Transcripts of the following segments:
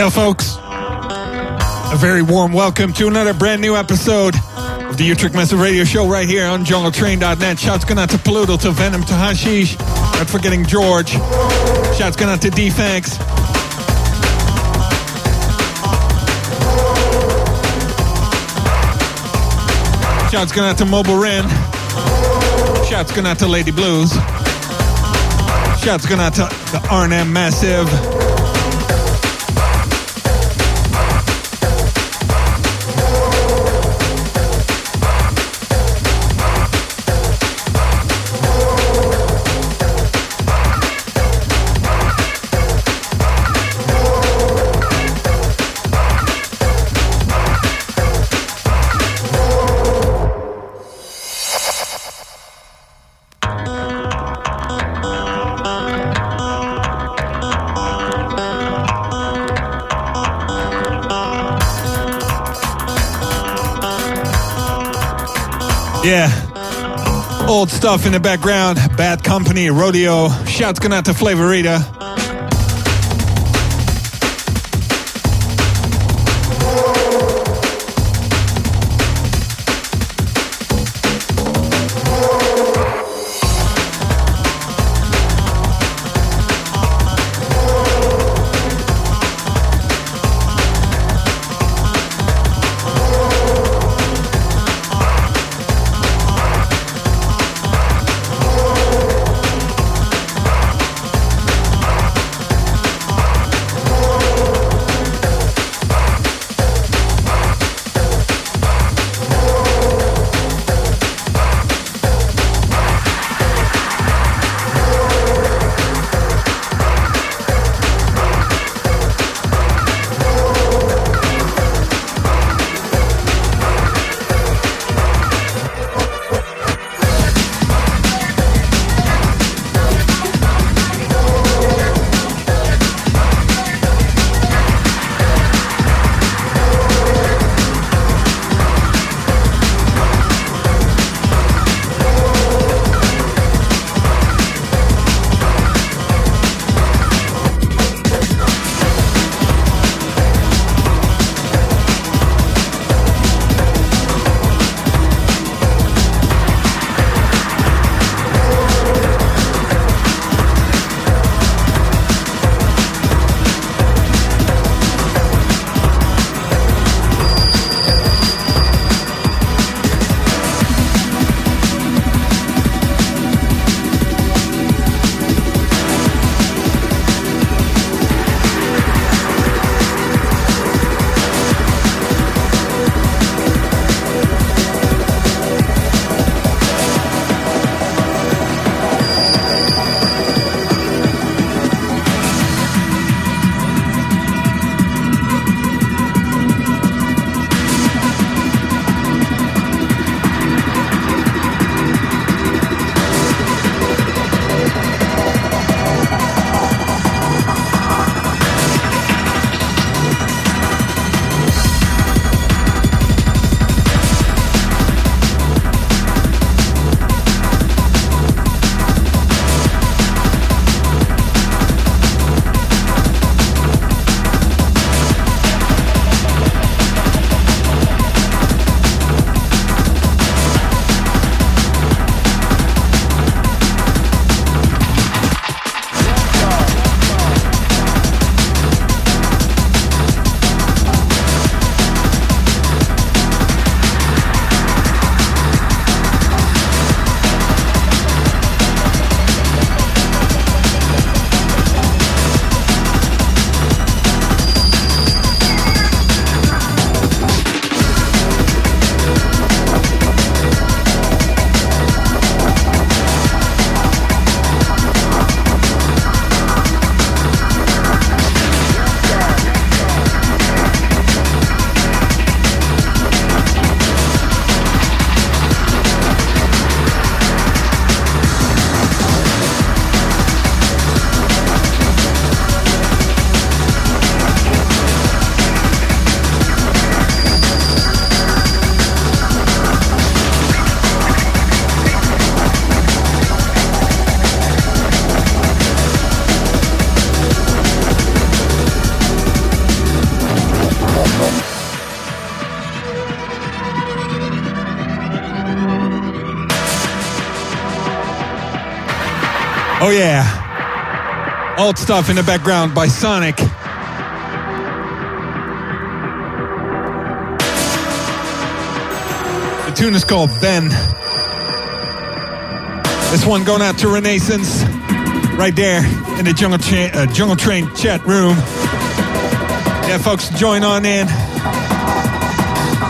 Yeah, folks. A very warm welcome to another brand new episode of the Utrecht Massive Radio Show right here on JungleTrain.net. Shouts going out to Paludo, to Venom, to Hashish. Not forgetting George. Shouts going out to D-Fanks. Shouts going out to Mobile Ren. Shouts going out to Lady Blues. Shouts going out to the RNM Massive. Old stuff in the background. Bad Company, Rodeo. Shouts going out to Flavorita. Uh. Old stuff in the background by Sonic. The tune is called Ben. This one going out to Renaissance right there in the Jungle, Cha- uh, Jungle Train chat room. Yeah, folks, join on in.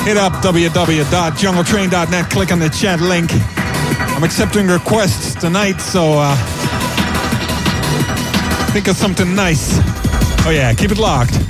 Hit up www.jungletrain.net, click on the chat link. I'm accepting requests tonight, so uh, think of something nice. Oh, yeah, keep it locked.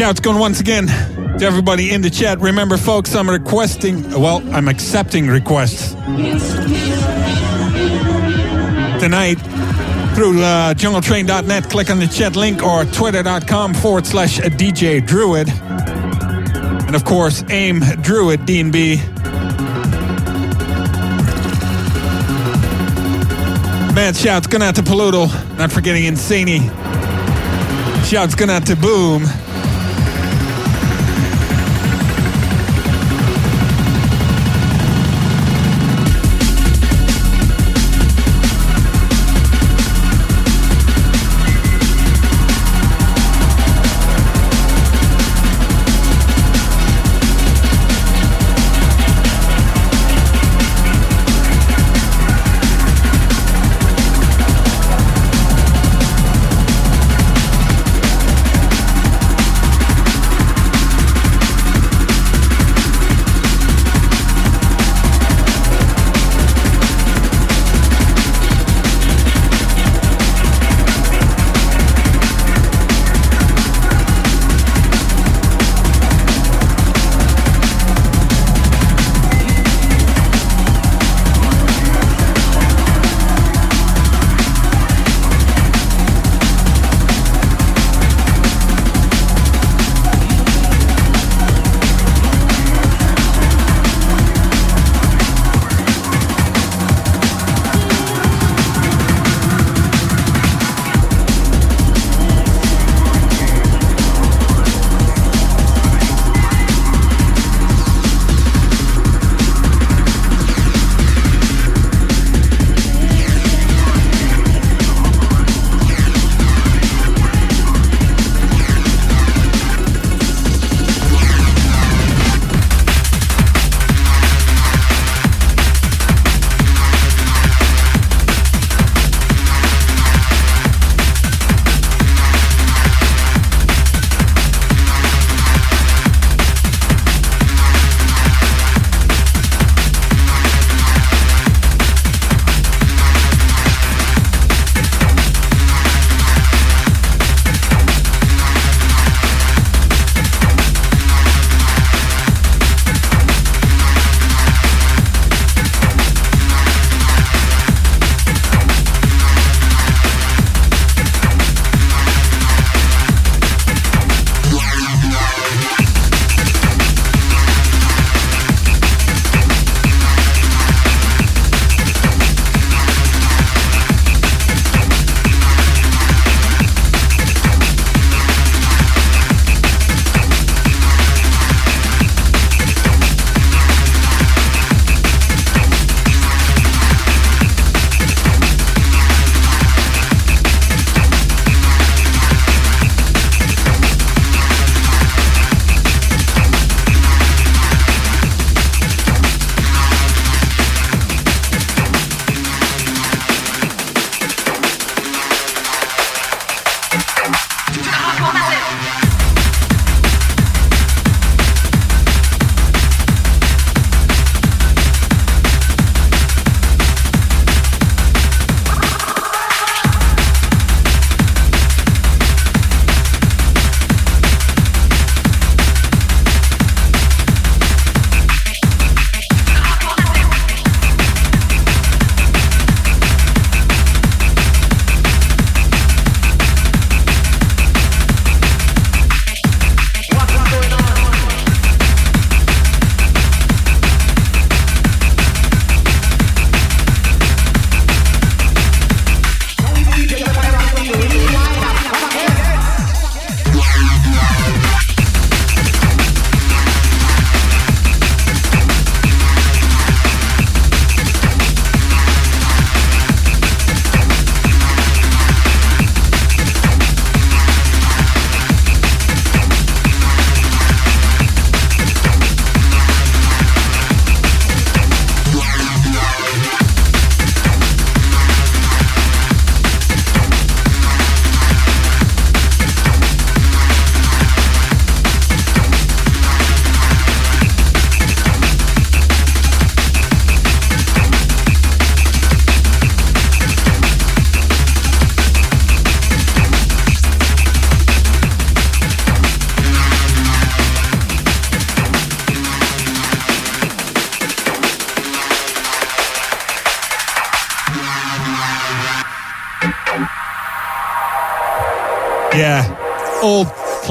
Shouts going once again to everybody in the chat. Remember, folks, I'm requesting, well, I'm accepting requests tonight through uh, jungletrain.net. Click on the chat link or twitter.com forward slash DJ Druid. And of course, aim Druid DNB. Man, shouts going out to Paludo. Not forgetting Insani. Shouts going out to Boom.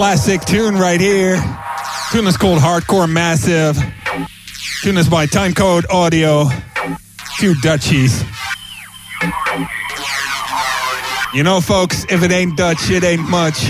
Classic tune right here. Tune is called Hardcore Massive. Tune is by Timecode Audio. Two Dutchies. You know, folks, if it ain't Dutch, it ain't much.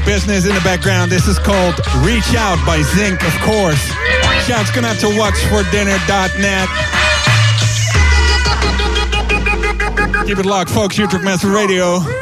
Business in the background. This is called Reach Out by Zinc, of course. Shouts going out to watchfordinner.net. Keep it locked, folks. Utrecht Master Radio.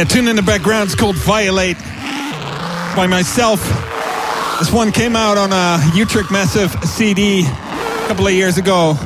Yeah, tune in the background. It's called Violate by myself. This one came out on a Utrecht Massive CD a couple of years ago.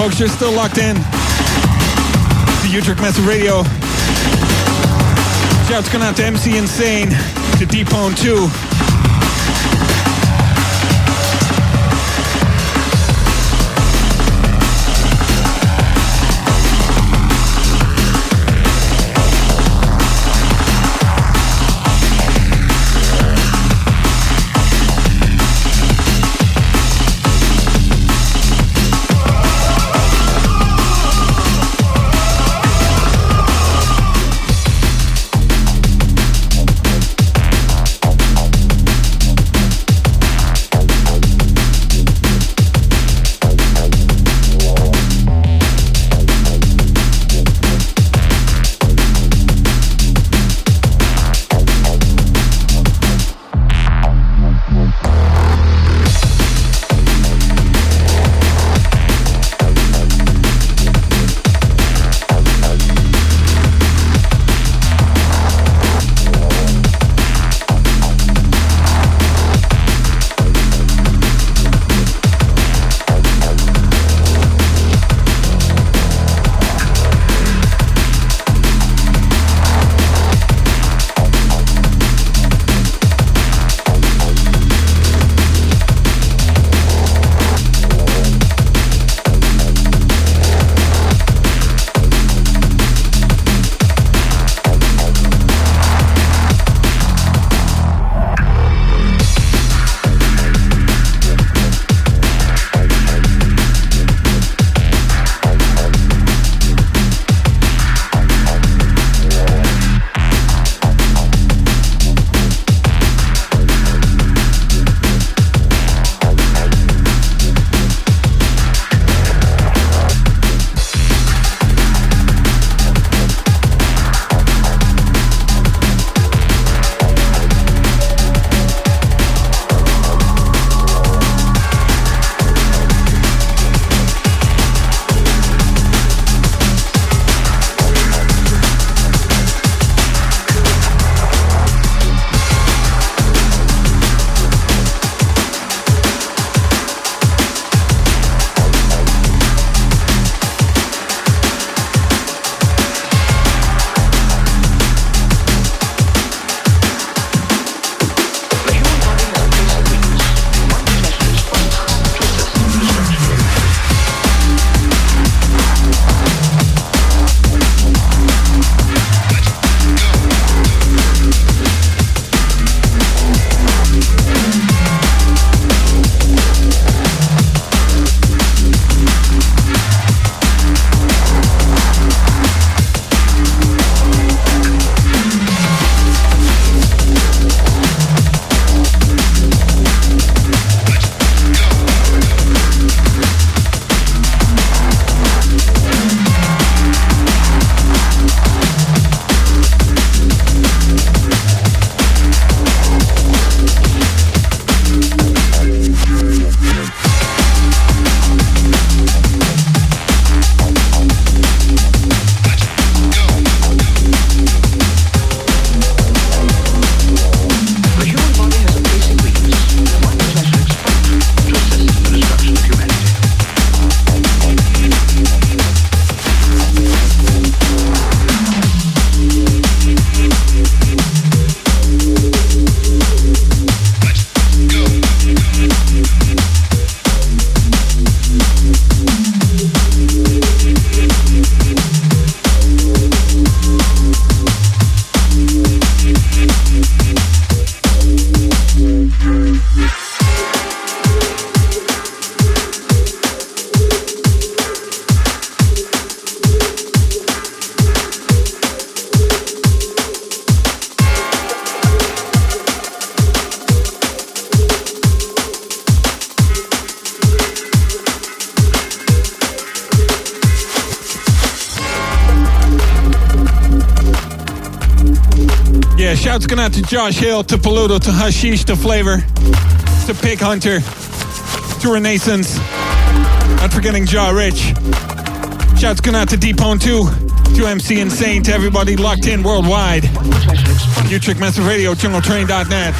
Folks. You're still locked in to Utrecht Massive Radio. Shouts going out to MC Insane, to Deepone 2. Josh Hill to Paludo to Hashish to Flavor to Pig Hunter to Renaissance. Not forgetting Jaw Rich. Shouts going out to Deepone Two to MC Insane, to everybody locked in worldwide. Utrecht Massive Radio, JungleTrain.net.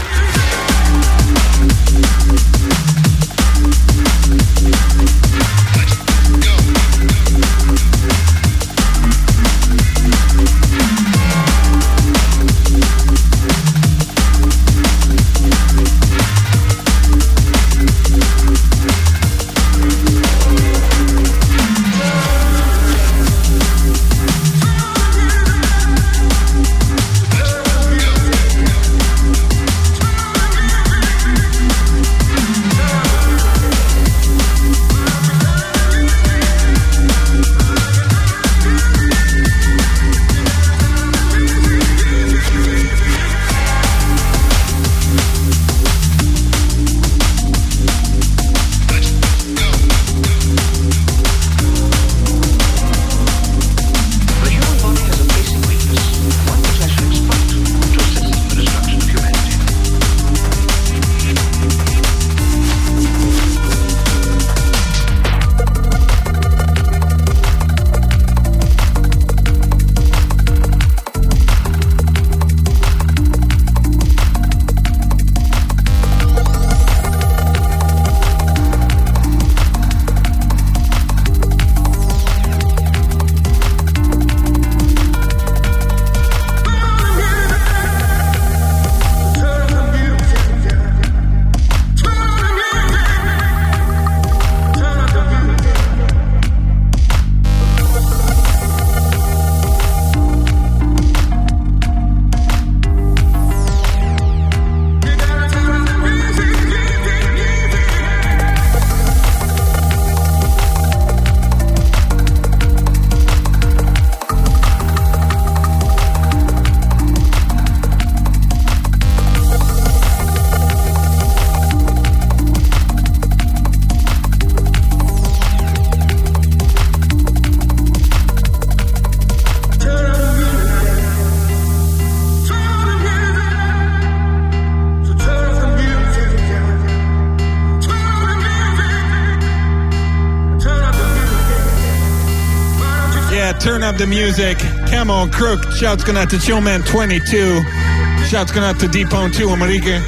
the music. Camo Crook, shouts going out to Chillman22. Shouts going out to Deepone2, America.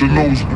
Your nose.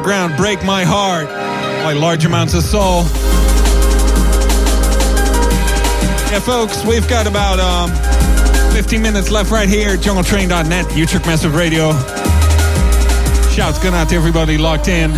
Background. Break My Heart by Large Amounts of Soul. Yeah, folks, we've got about um, 15 minutes left right here jungletrain.net, Utrecht Massive Radio. Shouts going out to everybody locked in.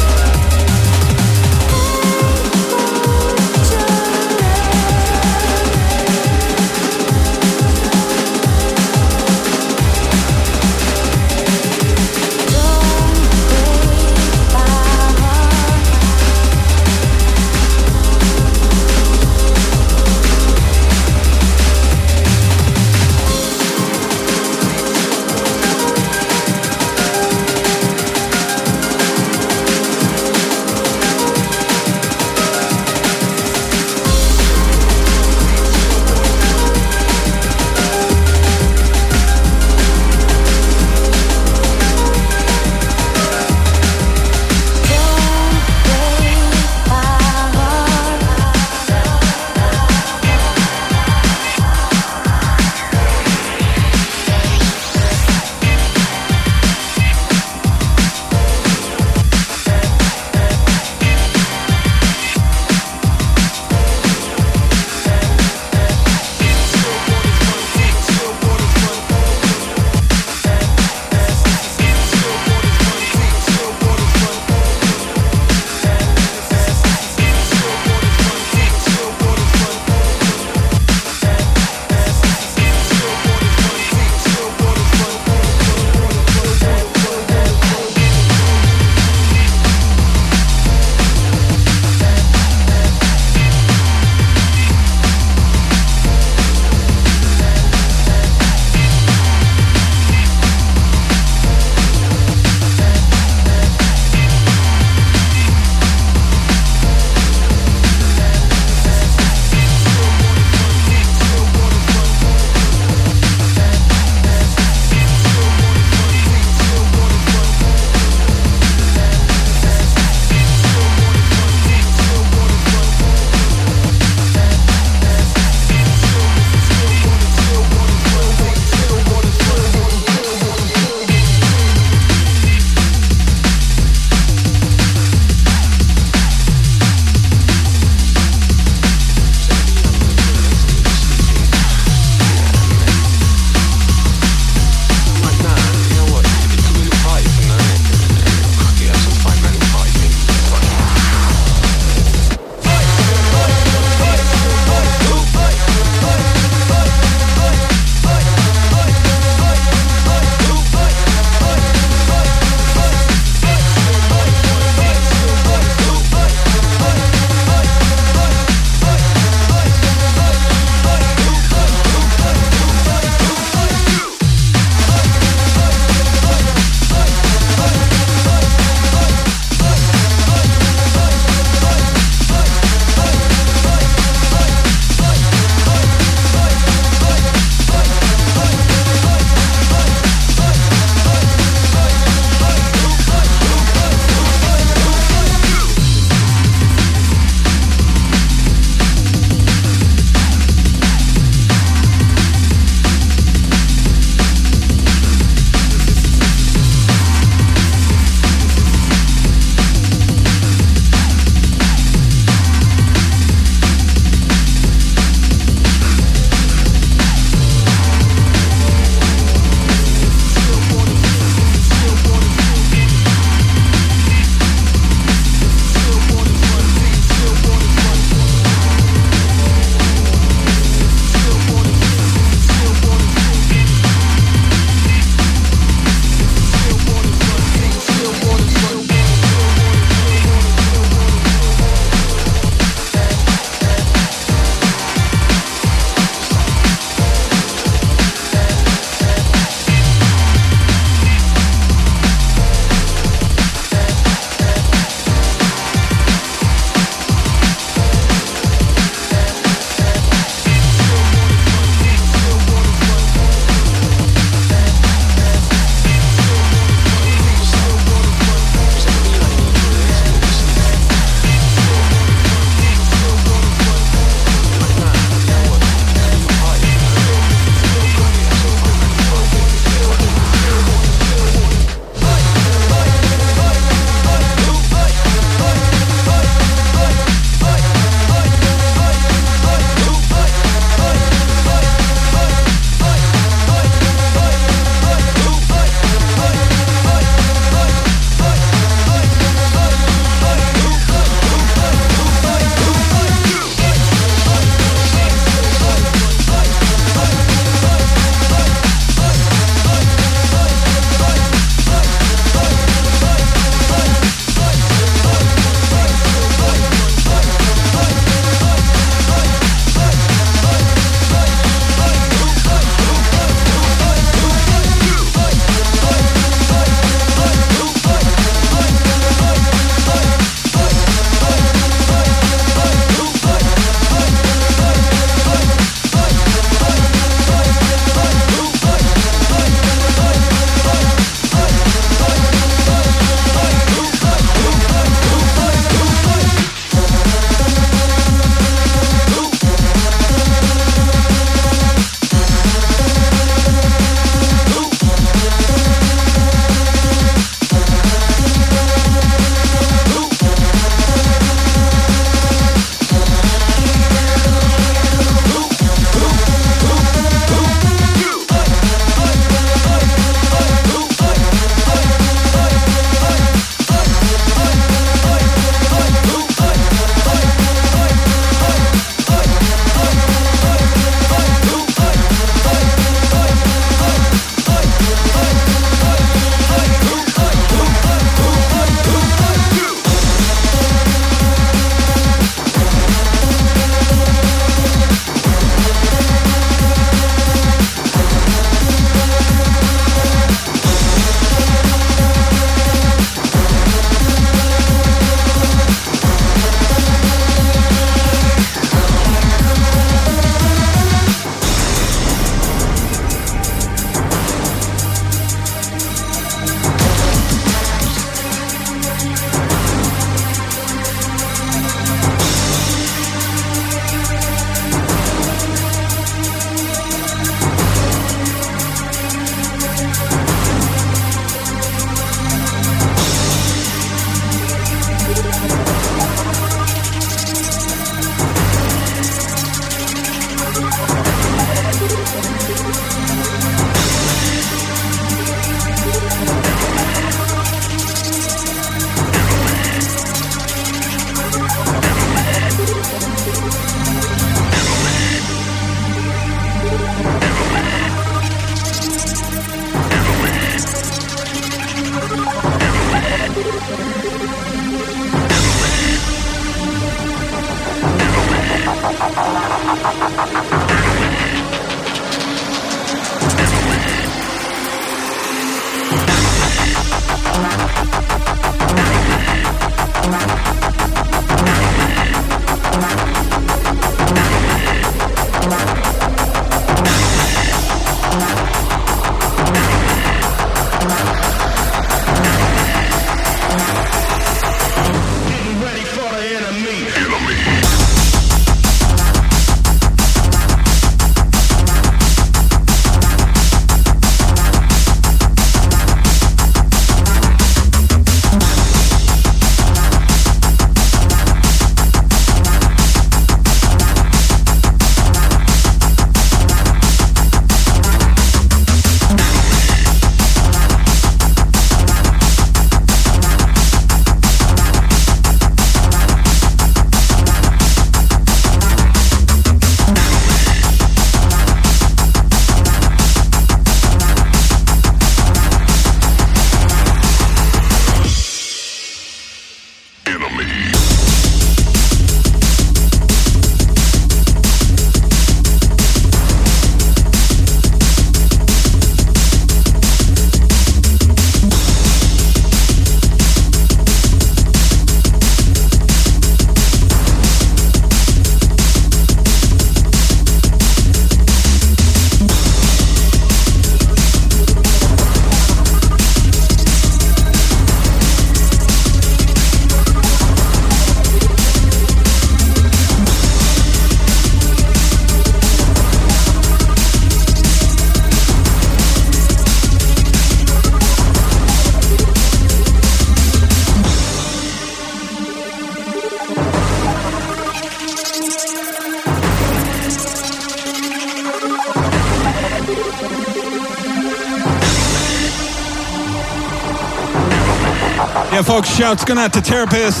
Folks, shouts going out to Therapist.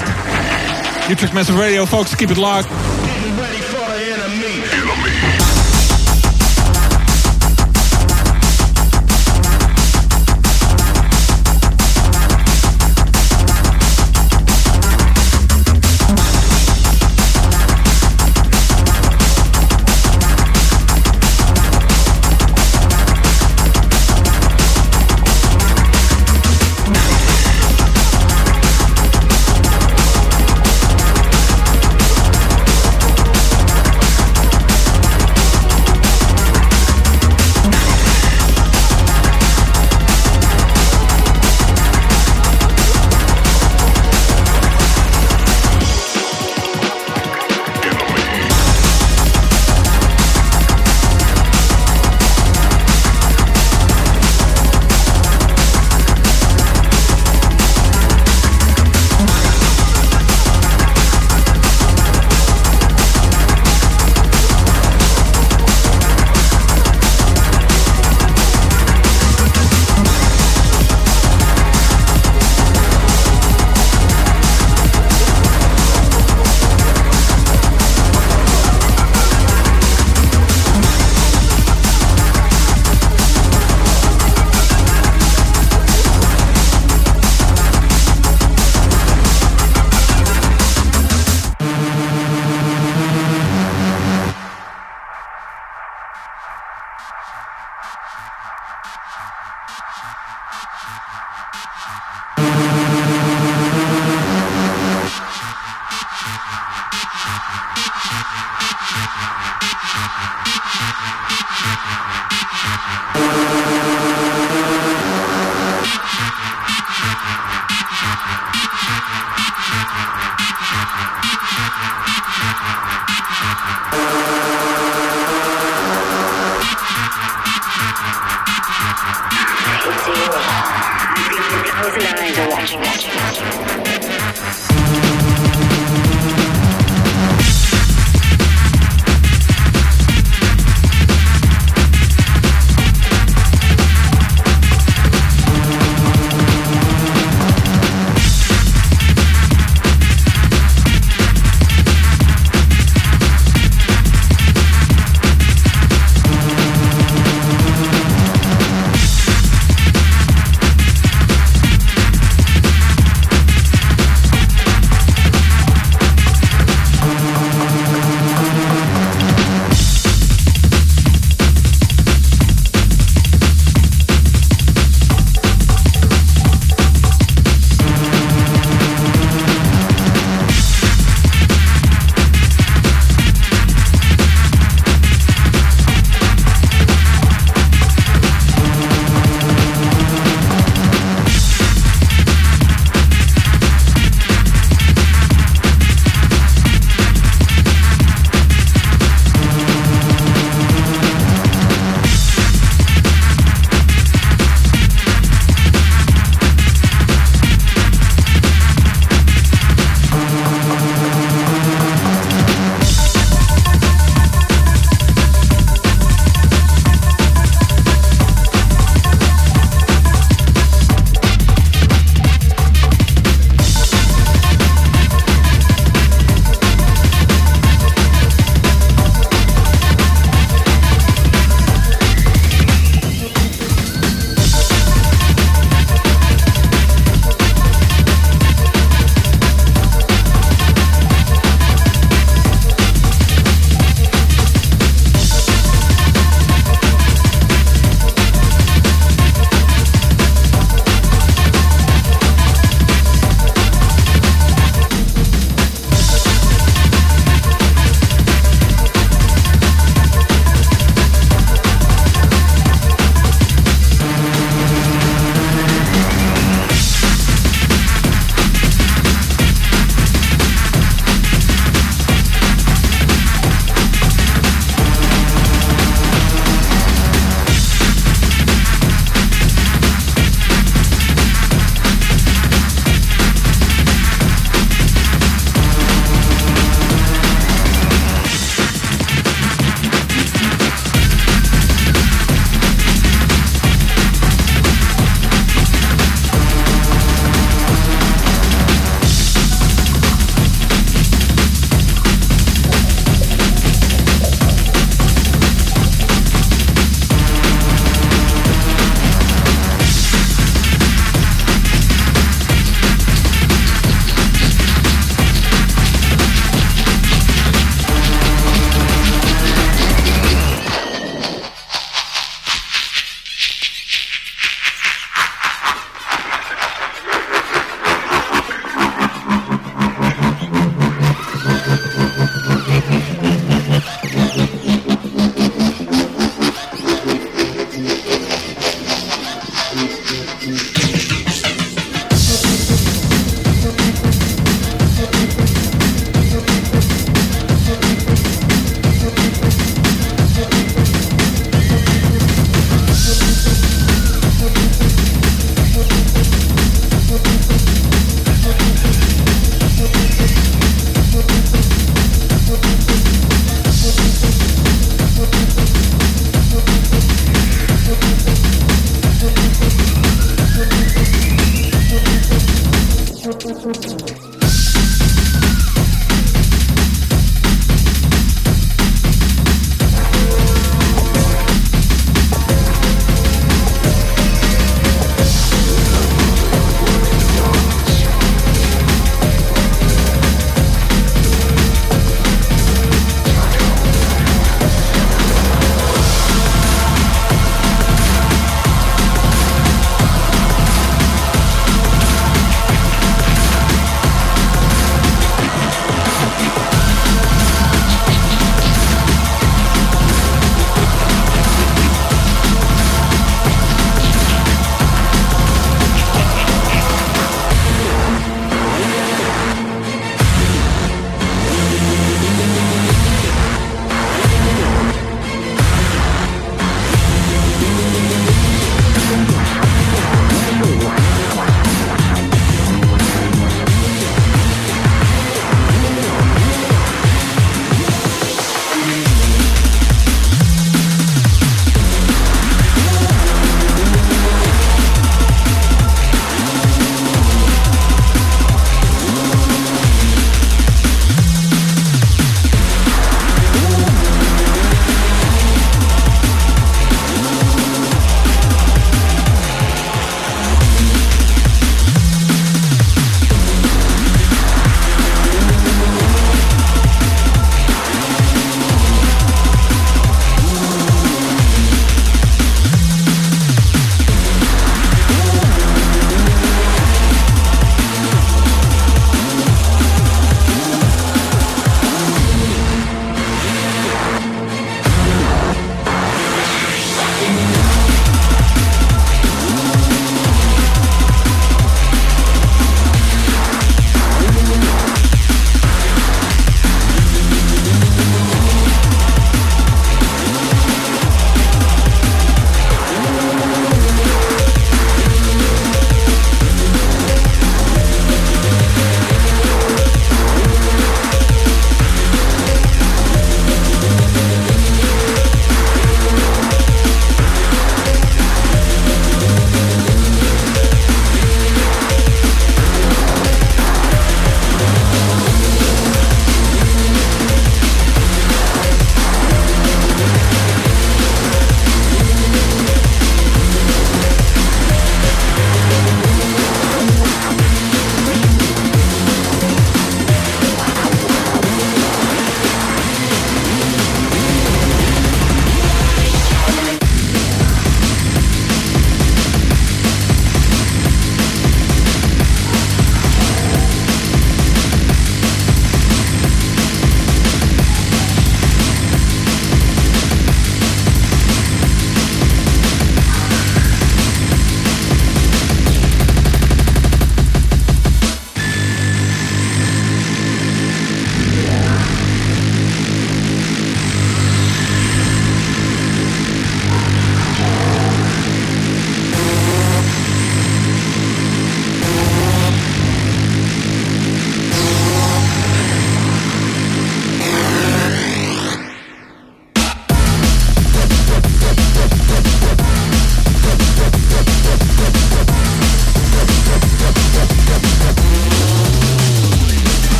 Utrecht Massive Radio, folks, keep it locked.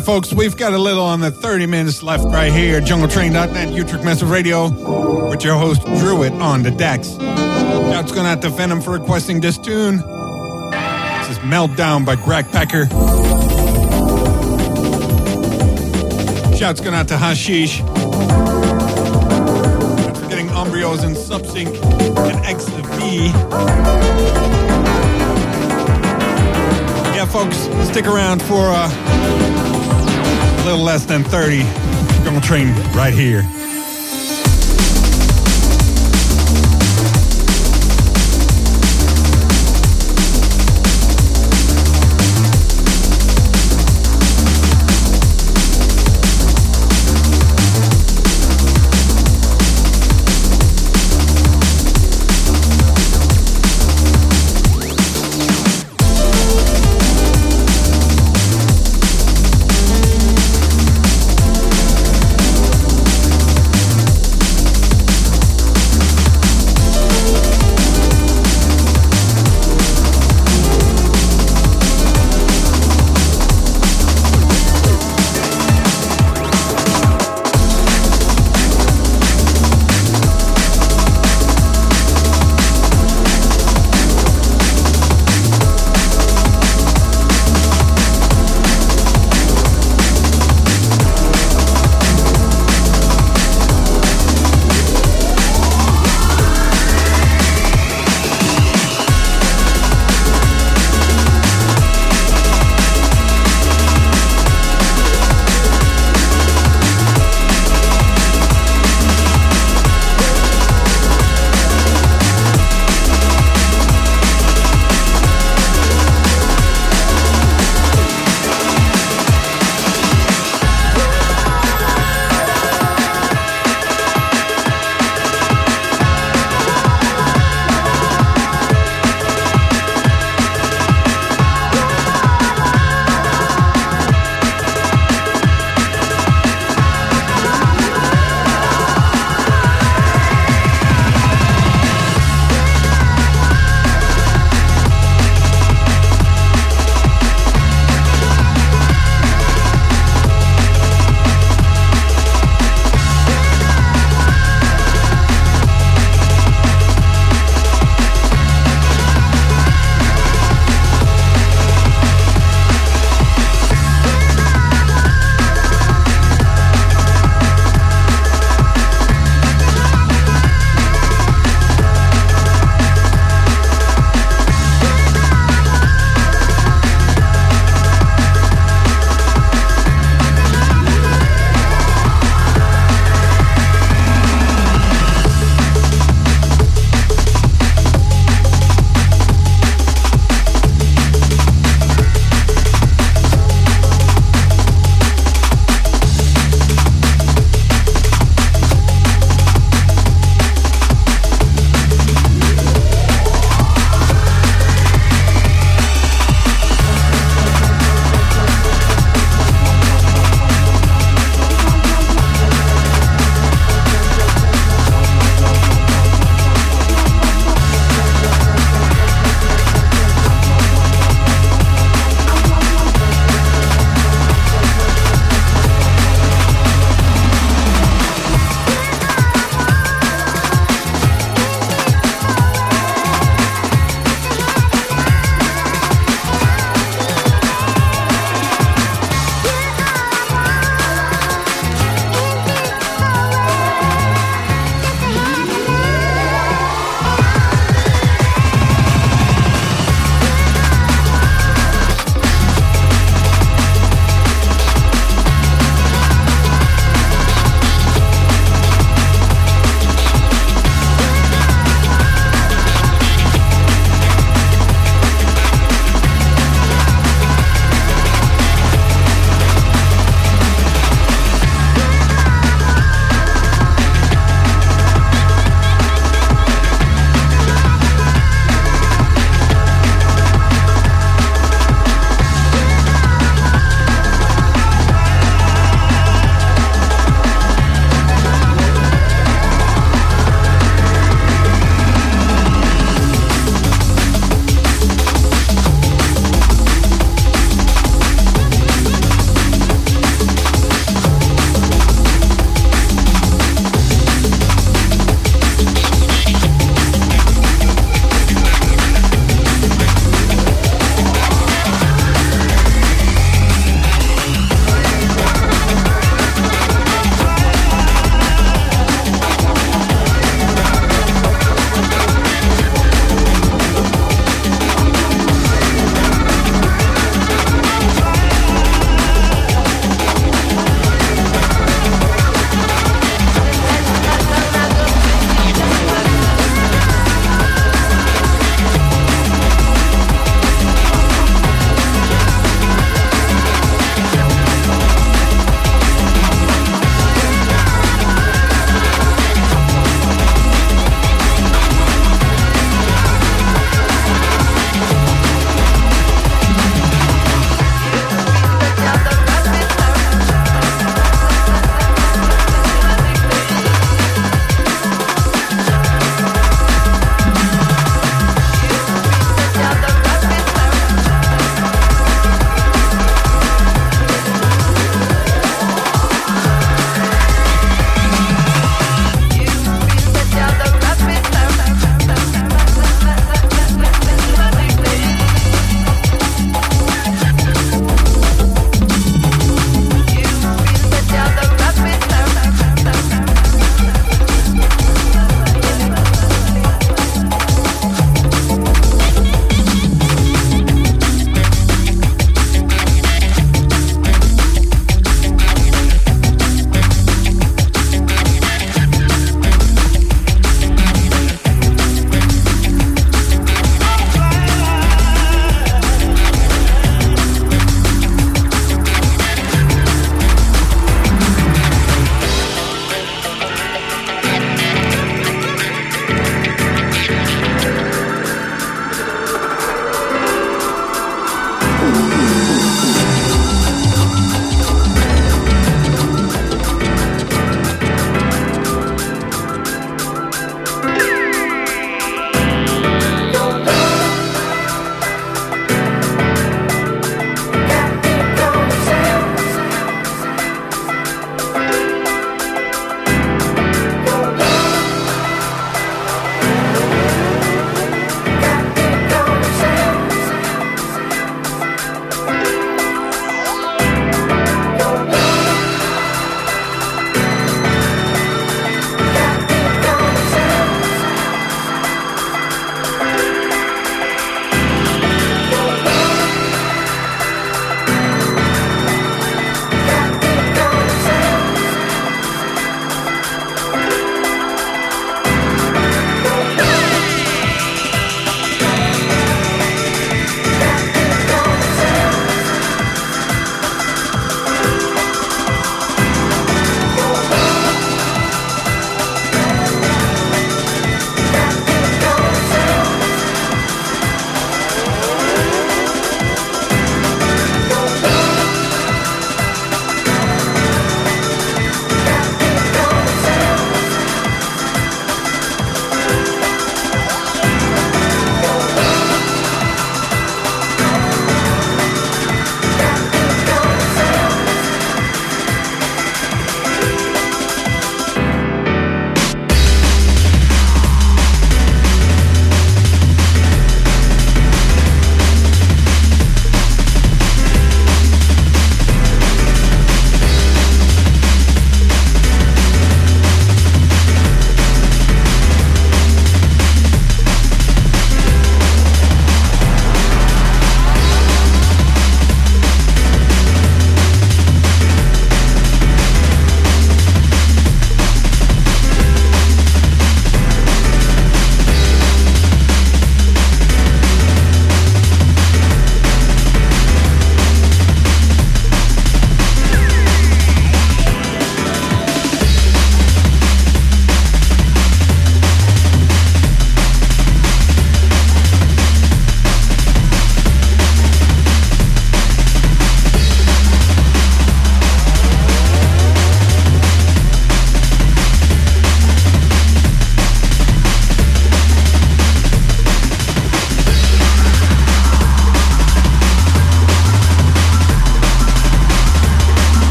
Folks, we've got a little on the 30 minutes left right here. JungleTrain.net, Utrecht Massive Radio, with your host, Druid, on the decks. Shouts going out to Venom for requesting this tune. This is Meltdown by Greg Pecker. Shouts going out to Hashish. Not getting Umbrios and Subsync and XV. Yeah, folks, stick around for uh, little less than 30. Gonna Train right here.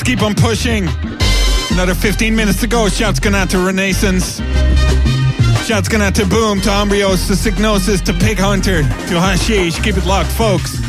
Folks, keep on pushing. Another 15 minutes to go. Shouts going out to Renaissance. Shouts going out to Boom, to Umbrios, to Signosis, to Pig Hunter, to Hashish. Keep it locked, folks.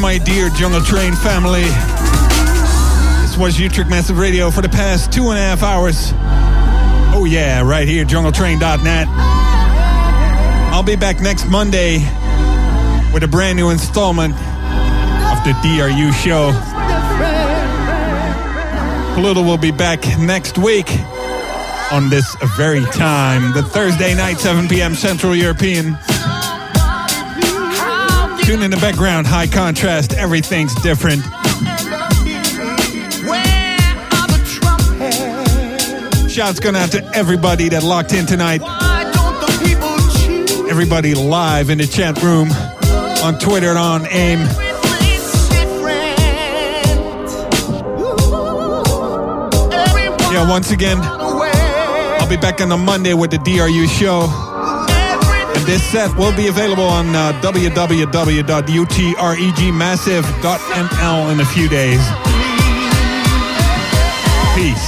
My dear Jungle Train family. This was Utrecht Massive Radio for the past two and a half hours. Oh, yeah, right here, jungletrain.net. I'll be back next Monday with a brand new installment of the DRU show. Pluto will be back next week on this very time, the Thursday night, 7 p.m. Central European. Tune in the background, high contrast, everything's different. Shouts going out to everybody that locked in tonight. Everybody live in the chat room, on Twitter and on AIM. Yeah, once again, I'll be back on a Monday with the DRU show. This set will be available on uh, www.utrechtmassive.nl in a few days. Peace.